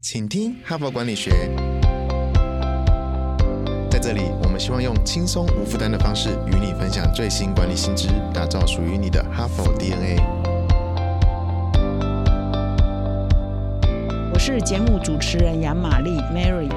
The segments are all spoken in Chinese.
请听哈佛管理学。在这里，我们希望用轻松无负担的方式与你分享最新管理新知，打造属于你的哈佛 DNA。我是节目主持人杨玛丽 Mary。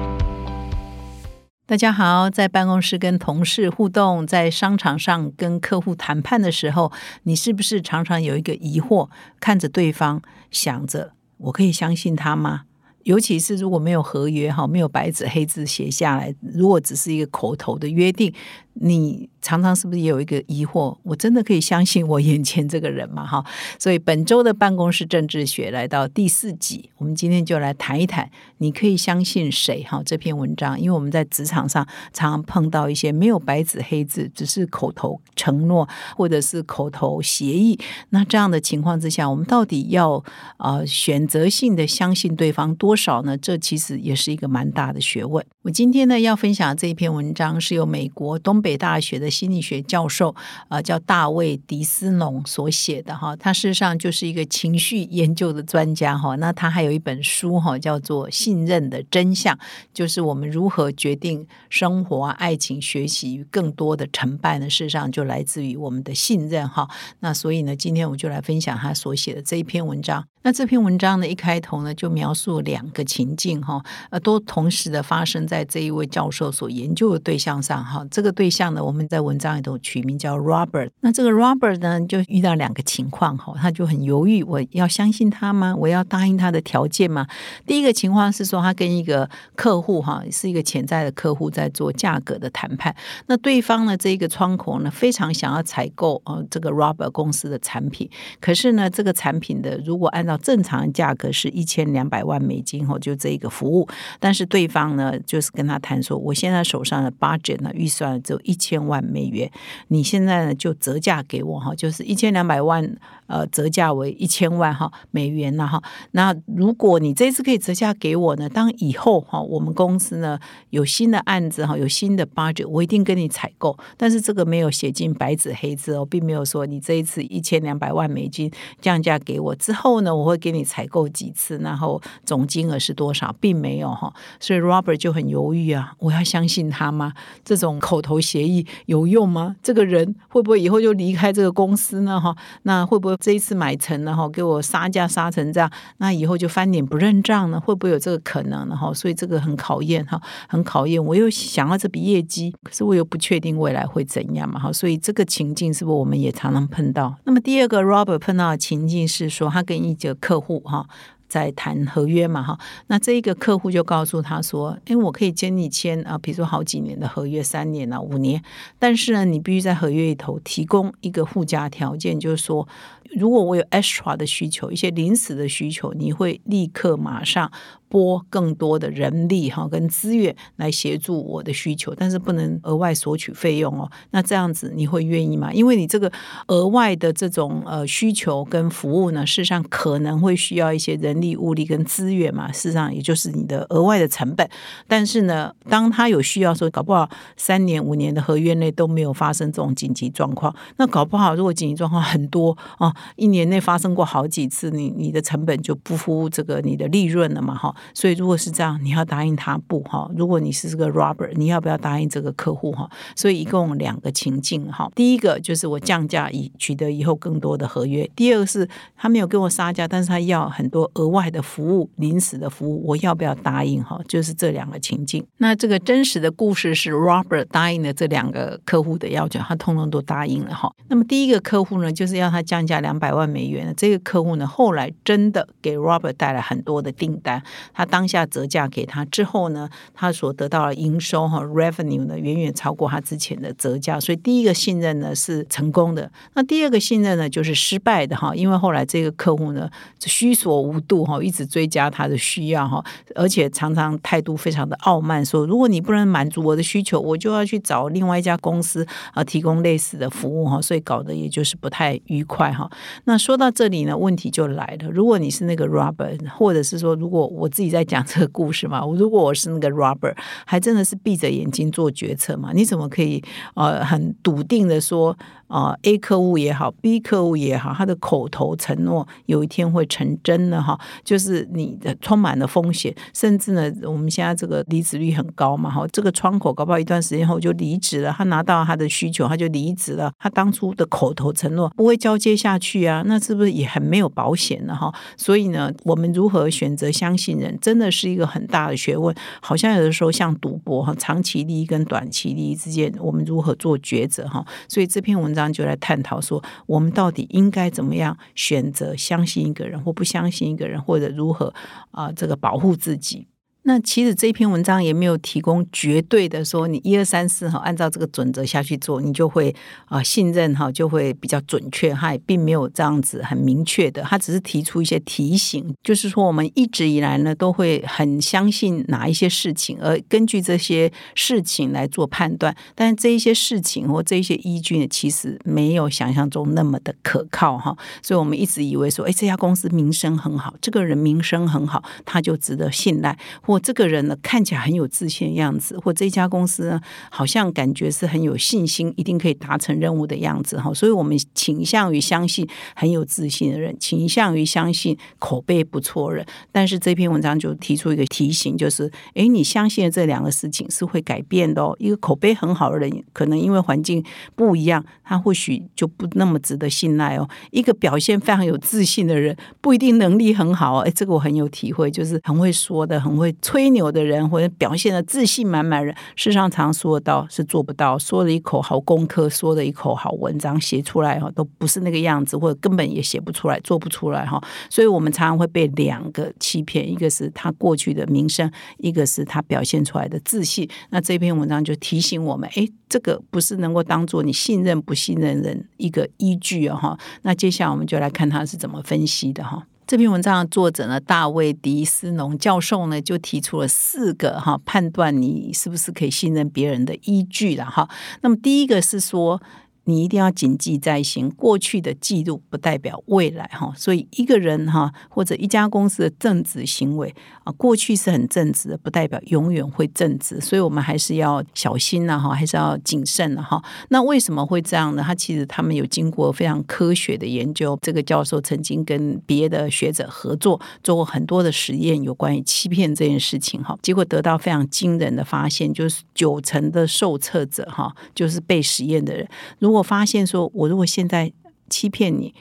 大家好，在办公室跟同事互动，在商场上跟客户谈判的时候，你是不是常常有一个疑惑，看着对方，想着我可以相信他吗？尤其是如果没有合约哈，没有白纸黑字写下来，如果只是一个口头的约定，你常常是不是也有一个疑惑？我真的可以相信我眼前这个人吗？哈，所以本周的办公室政治学来到第四集，我们今天就来谈一谈，你可以相信谁？哈，这篇文章，因为我们在职场上常常碰到一些没有白纸黑字，只是口头承诺或者是口头协议，那这样的情况之下，我们到底要呃选择性的相信对方多少呢？这其实也是一个蛮大的学问。我今天呢要分享这一篇文章，是由美国东北大学的心理学教授啊，叫大卫迪斯农所写的哈。他事实上就是一个情绪研究的专家哈。那他还有一本书哈，叫做《信任的真相》，就是我们如何决定生活、爱情、学习更多的成败呢？事实上就来自于我们的信任哈。那所以呢，今天我就来分享他所写的这一篇文章。那这篇文章呢，一开头呢就描述两个情境哈，呃，都同时的发生在这一位教授所研究的对象上哈。这个对象呢，我们在文章里头取名叫 Robert。那这个 Robert 呢，就遇到两个情况哈，他就很犹豫，我要相信他吗？我要答应他的条件吗？第一个情况是说，他跟一个客户哈，是一个潜在的客户在做价格的谈判。那对方呢，这一个窗口呢，非常想要采购呃这个 Robert 公司的产品，可是呢，这个产品的如果按照正常价格是一千两百万美金哦，就这一个服务。但是对方呢，就是跟他谈说，我现在手上的 budget 呢，预算只有一千万美元，你现在呢就折价给我哈，就是一千两百万。呃，折价为一千万哈美元了哈。那如果你这次可以折价给我呢，当以后哈我们公司呢有新的案子哈，有新的 budget，我一定跟你采购。但是这个没有写进白纸黑字哦，并没有说你这一次一千两百万美金降价给我之后呢，我会给你采购几次，然后总金额是多少，并没有哈。所以 Robert 就很犹豫啊，我要相信他吗？这种口头协议有用吗？这个人会不会以后就离开这个公司呢？哈，那会不会？这一次买成了哈，给我杀价杀成这样，那以后就翻脸不认账呢？会不会有这个可能呢？哈，所以这个很考验哈，很考验。我又想要这笔业绩，可是我又不确定未来会怎样嘛？哈，所以这个情境是不是我们也常常碰到？那么第二个 Robert 碰到的情境是说，他跟一九客户哈。在谈合约嘛，哈，那这一个客户就告诉他说：“诶，我可以跟你签啊，比如说好几年的合约，三年啊，五年，但是呢，你必须在合约里头提供一个附加条件，就是说，如果我有 extra 的需求，一些临时的需求，你会立刻马上。”拨更多的人力哈跟资源来协助我的需求，但是不能额外索取费用哦。那这样子你会愿意吗？因为你这个额外的这种呃需求跟服务呢，事实上可能会需要一些人力物力跟资源嘛。事实上也就是你的额外的成本。但是呢，当他有需要说，搞不好三年五年的合约内都没有发生这种紧急状况，那搞不好如果紧急状况很多啊，一年内发生过好几次，你你的成本就不敷这个你的利润了嘛，哈。所以如果是这样，你要答应他不哈？如果你是这个 robber，你要不要答应这个客户哈？所以一共两个情境哈。第一个就是我降价以取得以后更多的合约；第二个是他没有跟我杀价，但是他要很多额外的服务、临时的服务，我要不要答应哈？就是这两个情境。那这个真实的故事是 robber 答应了这两个客户的要求，他通通都答应了哈。那么第一个客户呢，就是要他降价两百万美元这个客户呢，后来真的给 robber 带来很多的订单。他当下折价给他之后呢，他所得到的营收哈 revenue 呢，远远超过他之前的折价，所以第一个信任呢是成功的。那第二个信任呢就是失败的哈，因为后来这个客户呢虚所无度哈，一直追加他的需要哈，而且常常态度非常的傲慢，说如果你不能满足我的需求，我就要去找另外一家公司啊提供类似的服务哈，所以搞得也就是不太愉快哈。那说到这里呢，问题就来了。如果你是那个 Robert，或者是说，如果我自自己在讲这个故事嘛，如果我是那个 Robert，还真的是闭着眼睛做决策嘛？你怎么可以呃很笃定的说？啊，A 客户也好，B 客户也好，他的口头承诺有一天会成真的哈，就是你的充满了风险，甚至呢，我们现在这个离职率很高嘛哈，这个窗口搞不好一段时间后就离职了，他拿到他的需求他就离职了，他当初的口头承诺不会交接下去啊，那是不是也很没有保险呢哈？所以呢，我们如何选择相信人，真的是一个很大的学问，好像有的时候像赌博哈，长期利益跟短期利益之间，我们如何做抉择哈？所以这篇文章。就来探讨说，我们到底应该怎么样选择相信一个人，或不相信一个人，或者如何啊，这个保护自己。那其实这篇文章也没有提供绝对的说，你一二三四哈，按照这个准则下去做，你就会啊信任哈，就会比较准确。哈，并没有这样子很明确的，他只是提出一些提醒，就是说我们一直以来呢都会很相信哪一些事情，而根据这些事情来做判断。但是这一些事情或这一些依据呢，其实没有想象中那么的可靠哈。所以我们一直以为说，哎，这家公司名声很好，这个人名声很好，他就值得信赖。我这个人呢，看起来很有自信的样子，或这家公司呢，好像感觉是很有信心，一定可以达成任务的样子哈。所以，我们倾向于相信很有自信的人，倾向于相信口碑不错人。但是这篇文章就提出一个提醒，就是：哎，你相信的这两个事情是会改变的哦。一个口碑很好的人，可能因为环境不一样，他或许就不那么值得信赖哦。一个表现非常有自信的人，不一定能力很好。哎，这个我很有体会，就是很会说的，很会。吹牛的人或者表现的自信满满人，事上常说到是做不到，说了一口好功课，说了一口好文章，写出来哈都不是那个样子，或者根本也写不出来，做不出来哈。所以我们常常会被两个欺骗，一个是他过去的名声，一个是他表现出来的自信。那这篇文章就提醒我们，哎，这个不是能够当做你信任不信任人一个依据啊哈。那接下来我们就来看他是怎么分析的哈。这篇文章的作者呢，大卫迪斯农教授呢，就提出了四个哈判断你是不是可以信任别人的依据了哈。那么第一个是说。你一定要谨记在心，过去的记录不代表未来哈。所以一个人哈，或者一家公司的正直行为啊，过去是很正直的，不代表永远会正直。所以我们还是要小心呐哈，还是要谨慎的哈。那为什么会这样呢？他其实他们有经过非常科学的研究。这个教授曾经跟别的学者合作，做过很多的实验，有关于欺骗这件事情哈。结果得到非常惊人的发现，就是九成的受测者哈，就是被实验的人，如如果发现说，我如果现在欺骗你，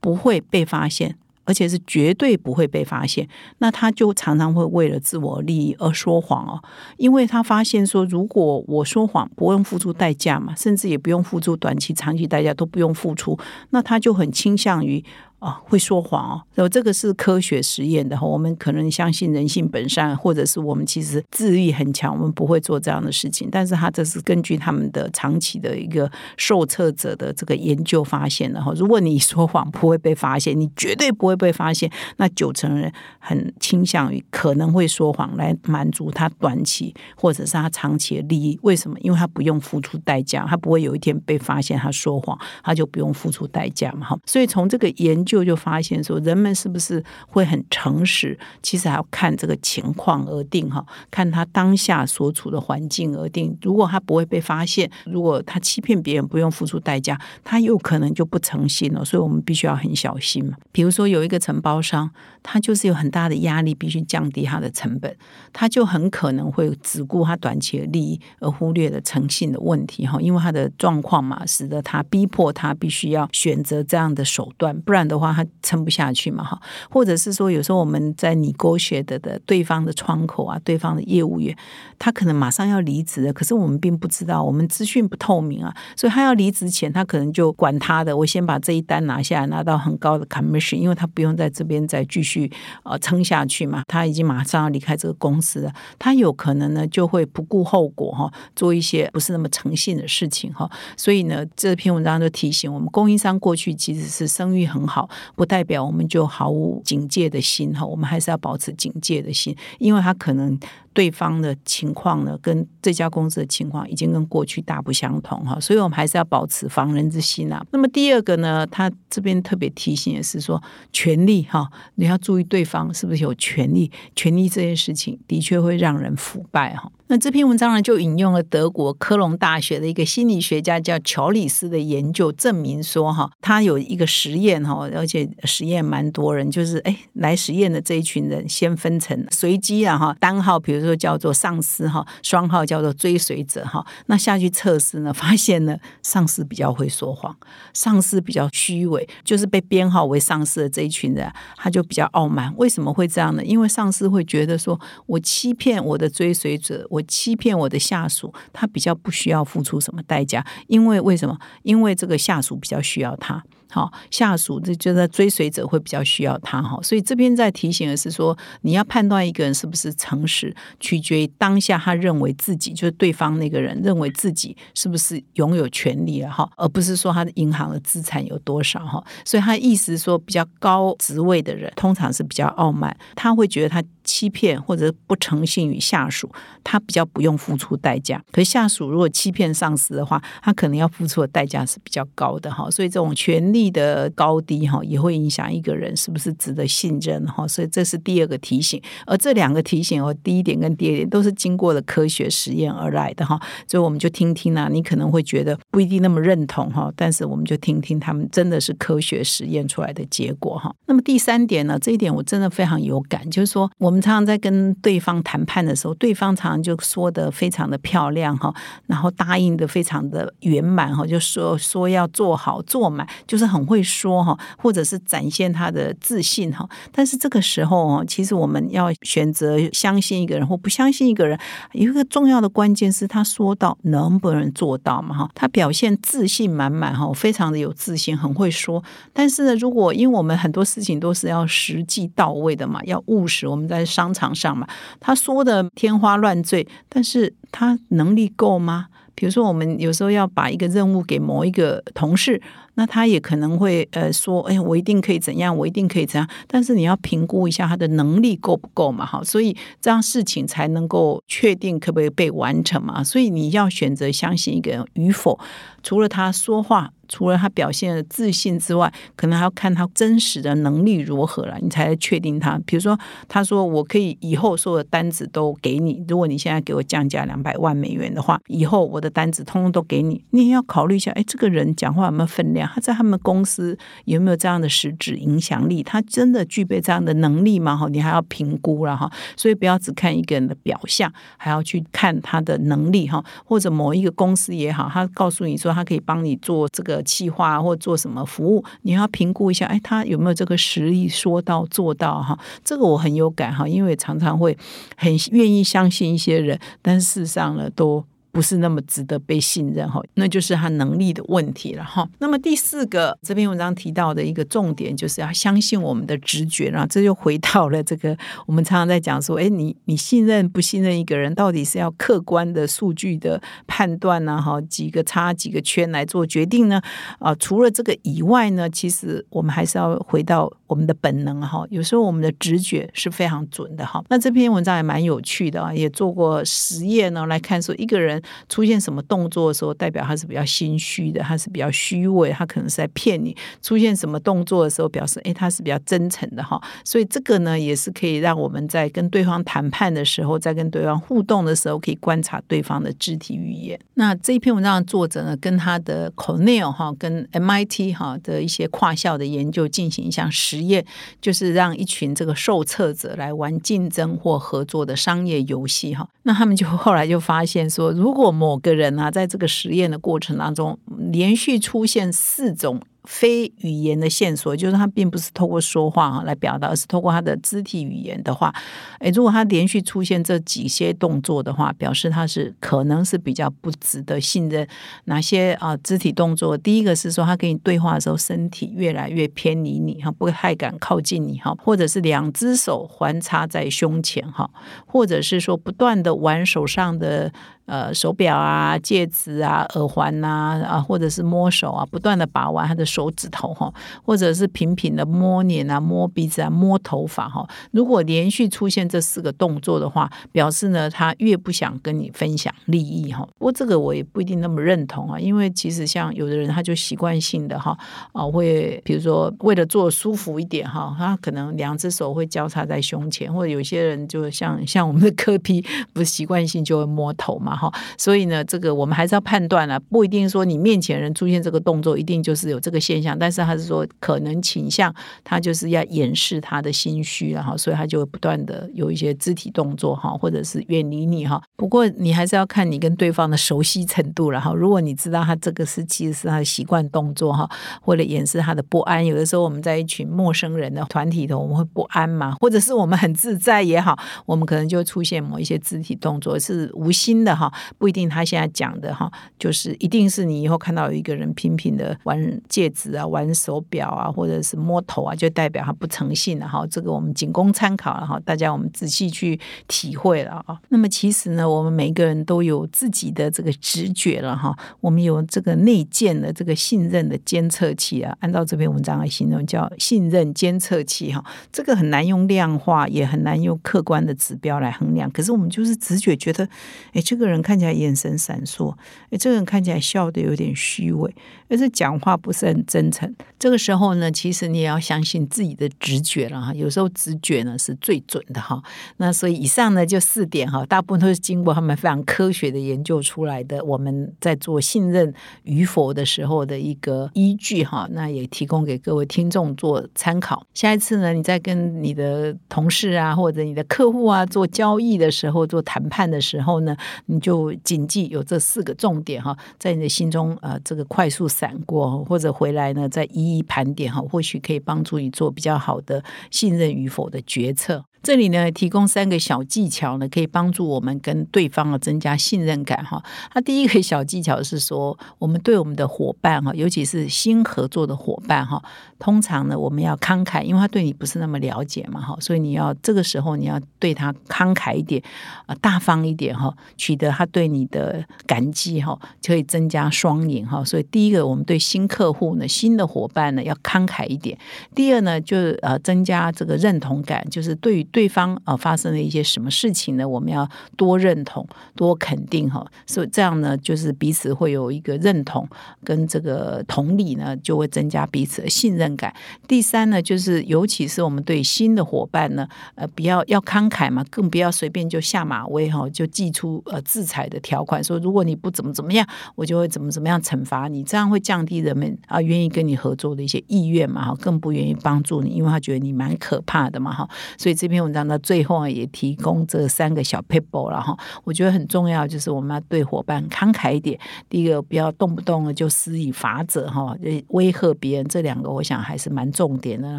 不会被发现，而且是绝对不会被发现，那他就常常会为了自我利益而说谎哦。因为他发现说，如果我说谎不用付出代价嘛，甚至也不用付出短期、长期代价都不用付出，那他就很倾向于。啊，会说谎哦，然后这个是科学实验的哈。我们可能相信人性本善，或者是我们其实智力很强，我们不会做这样的事情。但是他这是根据他们的长期的一个受测者的这个研究发现的哈。如果你说谎不会被发现，你绝对不会被发现。那九成人很倾向于可能会说谎来满足他短期或者是他长期的利益。为什么？因为他不用付出代价，他不会有一天被发现他说谎，他就不用付出代价嘛哈。所以从这个研就就发现说，人们是不是会很诚实？其实还要看这个情况而定哈，看他当下所处的环境而定。如果他不会被发现，如果他欺骗别人不用付出代价，他有可能就不诚信了。所以我们必须要很小心嘛。比如说有一个承包商，他就是有很大的压力，必须降低他的成本，他就很可能会只顾他短期的利益，而忽略了诚信的问题哈。因为他的状况嘛，使得他逼迫他必须要选择这样的手段，不然的。话他撑不下去嘛哈，或者是说有时候我们在你勾选的的对方的窗口啊，对方的业务员，他可能马上要离职了，可是我们并不知道，我们资讯不透明啊，所以他要离职前，他可能就管他的，我先把这一单拿下来，拿到很高的 commission，因为他不用在这边再继续呃撑下去嘛，他已经马上要离开这个公司了，他有可能呢就会不顾后果哈，做一些不是那么诚信的事情哈，所以呢这篇文章就提醒我们，供应商过去其实是声誉很好。不代表我们就毫无警戒的心哈，我们还是要保持警戒的心，因为他可能。对方的情况呢，跟这家公司的情况已经跟过去大不相同哈，所以我们还是要保持防人之心啊。那么第二个呢，他这边特别提醒的是说，权力哈，你要注意对方是不是有权利，权力这件事情的确会让人腐败哈。那这篇文章呢，就引用了德国科隆大学的一个心理学家叫乔里斯的研究，证明说哈，他有一个实验哈，而且实验蛮多人，就是哎来实验的这一群人，先分成随机啊哈，单号，比如说叫做上司哈，双号叫做追随者哈，那下去测试呢，发现呢，上司比较会说谎，上司比较虚伪，就是被编号为上司的这一群人，他就比较傲慢。为什么会这样呢？因为上司会觉得说我欺骗我的追随者，我欺骗我的下属，他比较不需要付出什么代价，因为为什么？因为这个下属比较需要他。好，下属这就在追随者会比较需要他哈，所以这边在提醒的是说，你要判断一个人是不是诚实，取决于当下他认为自己就是对方那个人认为自己是不是拥有权利了哈，而不是说他的银行的资产有多少哈。所以他意思说，比较高职位的人通常是比较傲慢，他会觉得他欺骗或者不诚信于下属，他比较不用付出代价。可下属如果欺骗上司的话，他可能要付出的代价是比较高的哈。所以这种权。力的高低哈，也会影响一个人是不是值得信任哈，所以这是第二个提醒。而这两个提醒哦，第一点跟第二点都是经过了科学实验而来的哈，所以我们就听听啊，你可能会觉得不一定那么认同哈，但是我们就听听他们真的是科学实验出来的结果哈。那么第三点呢，这一点我真的非常有感，就是说我们常常在跟对方谈判的时候，对方常常就说的非常的漂亮哈，然后答应的非常的圆满哈，就说说要做好做满，就是。很会说哈，或者是展现他的自信哈，但是这个时候哦，其实我们要选择相信一个人或不相信一个人，有一个重要的关键是他说到能不能做到嘛哈，他表现自信满满哈，非常的有自信，很会说。但是呢，如果因为我们很多事情都是要实际到位的嘛，要务实，我们在商场上嘛，他说的天花乱坠，但是他能力够吗？比如说，我们有时候要把一个任务给某一个同事。那他也可能会呃说，哎，我一定可以怎样，我一定可以怎样，但是你要评估一下他的能力够不够嘛，哈，所以这样事情才能够确定可不可以被完成嘛，所以你要选择相信一个人与否，除了他说话。除了他表现的自信之外，可能还要看他真实的能力如何了，你才确定他。比如说，他说我可以以后所有的单子都给你，如果你现在给我降价两百万美元的话，以后我的单子通通都给你。你也要考虑一下，哎，这个人讲话有没有分量？他在他们公司有没有这样的实质影响力？他真的具备这样的能力吗？哈，你还要评估了哈。所以不要只看一个人的表象，还要去看他的能力哈。或者某一个公司也好，他告诉你说他可以帮你做这个。计划或做什么服务，你要评估一下，哎，他有没有这个实力说到做到哈？这个我很有感哈，因为常常会很愿意相信一些人，但事实上呢，都。不是那么值得被信任哈，那就是他能力的问题了哈。那么第四个这篇文章提到的一个重点，就是要相信我们的直觉然后这就回到了这个我们常常在讲说，哎，你你信任不信任一个人，到底是要客观的数据的判断呢？哈，几个叉几个圈来做决定呢？啊，除了这个以外呢，其实我们还是要回到我们的本能哈。有时候我们的直觉是非常准的哈。那这篇文章也蛮有趣的啊，也做过实验呢，来看说一个人。出现什么动作的时候，代表他是比较心虚的，他是比较虚伪，他可能是在骗你。出现什么动作的时候，表示哎，他是比较真诚的哈。所以这个呢，也是可以让我们在跟对方谈判的时候，在跟对方互动的时候，可以观察对方的肢体语言。那这一篇文章的作者呢，跟他的 Cornell 哈，跟 MIT 哈的一些跨校的研究进行一项实验，就是让一群这个受测者来玩竞争或合作的商业游戏哈。那他们就后来就发现说，如果某个人啊，在这个实验的过程当中，连续出现四种。非语言的线索，就是他并不是透过说话哈来表达，而是透过他的肢体语言的话，诶，如果他连续出现这几些动作的话，表示他是可能是比较不值得信任。哪些啊肢体动作？第一个是说他跟你对话的时候，身体越来越偏离你哈，不太敢靠近你哈，或者是两只手环插在胸前哈，或者是说不断的玩手上的。呃手表啊、戒指啊、耳环呐啊，或者是摸手啊，不断的把玩他的手指头哈，或者是频频的摸脸啊、摸鼻子啊、摸头发哈。如果连续出现这四个动作的话，表示呢他越不想跟你分享利益哈。不过这个我也不一定那么认同啊，因为其实像有的人他就习惯性的哈啊会，比如说为了做舒服一点哈，他可能两只手会交叉在胸前，或者有些人就像像我们的科批，不是习惯性就会摸头嘛哈。所以呢，这个我们还是要判断啊，不一定说你面前人出现这个动作一定就是有这个现象，但是他是说可能倾向他就是要掩饰他的心虚，然后所以他就会不断的有一些肢体动作哈，或者是远离你哈。不过你还是要看你跟对方的熟悉程度了哈。如果你知道他这个是其实是他的习惯动作哈，或者掩饰他的不安，有的时候我们在一群陌生人的团体头，我们会不安嘛，或者是我们很自在也好，我们可能就会出现某一些肢体动作是无心的哈，不一定他现在讲的哈，就是一定是你以后看到有一个人频频的玩戒指啊、玩手表啊，或者是摸头啊，就代表他不诚信了哈。这个我们仅供参考了哈，大家我们仔细去体会了啊。那么其实呢，我们每一个人都有自己的这个直觉了哈，我们有这个内建的这个信任的监测器啊，按照这篇文章来形容叫信任监测器哈，这个很难用量化，也很难用客观的指标来衡量。可是我们就是直觉觉得，哎，这个人看起来眼神闪烁，哎，这个人看起来笑的有点虚伪，而且讲话不是很真诚。这个时候呢，其实你也要相信自己的直觉了哈。有时候直觉呢是最准的哈。那所以以上呢就四点哈，大部分都是经过他们非常科学的研究出来的。我们在做信任与否的时候的一个依据哈，那也提供给各位听众做参考。下一次呢，你在跟你的同事啊或者你的客户啊做交易的时候、做谈判的时候呢，你就谨记有这四个重点哈，在你的心中呃这个快速闪过，或者回来呢再一一盘点哈，或许可以帮助你做比较好的信任与否的决策。这里呢，提供三个小技巧呢，可以帮助我们跟对方啊增加信任感哈。那第一个小技巧是说，我们对我们的伙伴哈，尤其是新合作的伙伴哈，通常呢，我们要慷慨，因为他对你不是那么了解嘛哈，所以你要这个时候你要对他慷慨一点啊，大方一点哈，取得他对你的感激哈，可以增加双赢哈。所以第一个，我们对新客户呢、新的伙伴呢，要慷慨一点；第二呢，就是呃，增加这个认同感，就是对于对方啊发生了一些什么事情呢？我们要多认同、多肯定哈，所以这样呢，就是彼此会有一个认同跟这个同理呢，就会增加彼此的信任感。第三呢，就是尤其是我们对新的伙伴呢，呃，不要要慷慨嘛，更不要随便就下马威哈，就寄出呃制裁的条款，说如果你不怎么怎么样，我就会怎么怎么样惩罚你，这样会降低人们啊愿意跟你合作的一些意愿嘛哈，更不愿意帮助你，因为他觉得你蛮可怕的嘛哈，所以这篇。文章呢最后啊，也提供这三个小 paper 了哈。我觉得很重要，就是我们要对伙伴慷慨一点。第一个，不要动不动的就施以法则哈，威吓别人。这两个我想还是蛮重点的。然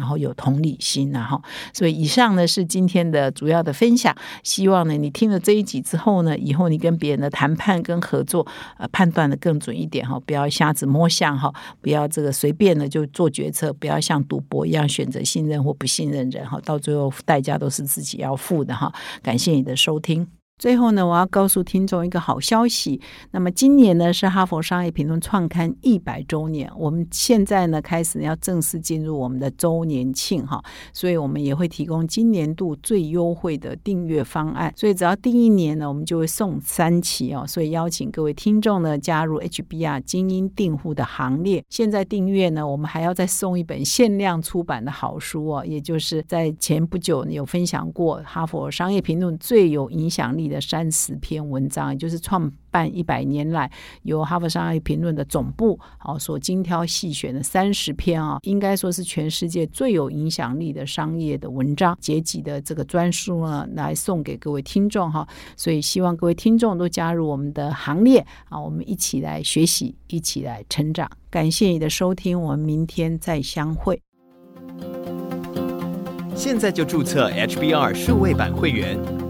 后有同理心然后，所以以上呢是今天的主要的分享。希望呢你听了这一集之后呢，以后你跟别人的谈判跟合作呃判断的更准一点哈，不要瞎子摸象哈，不要这个随便的就做决策，不要像赌博一样选择信任或不信任人哈，到最后代价都是。自己要付的哈，感谢你的收听。最后呢，我要告诉听众一个好消息。那么今年呢是哈佛商业评论创刊一百周年，我们现在呢开始要正式进入我们的周年庆哈，所以我们也会提供今年度最优惠的订阅方案。所以只要订一年呢，我们就会送三期哦。所以邀请各位听众呢加入 HBR 精英订户的行列。现在订阅呢，我们还要再送一本限量出版的好书哦，也就是在前不久有分享过哈佛商业评论最有影响力。的三十篇文章，也就是创办一百年来由哈佛商业评论的总部啊所精挑细选的三十篇啊，应该说是全世界最有影响力的商业的文章，结集的这个专书呢，来送给各位听众哈。所以希望各位听众都加入我们的行列啊，我们一起来学习，一起来成长。感谢你的收听，我们明天再相会。现在就注册 HBR 数位版会员。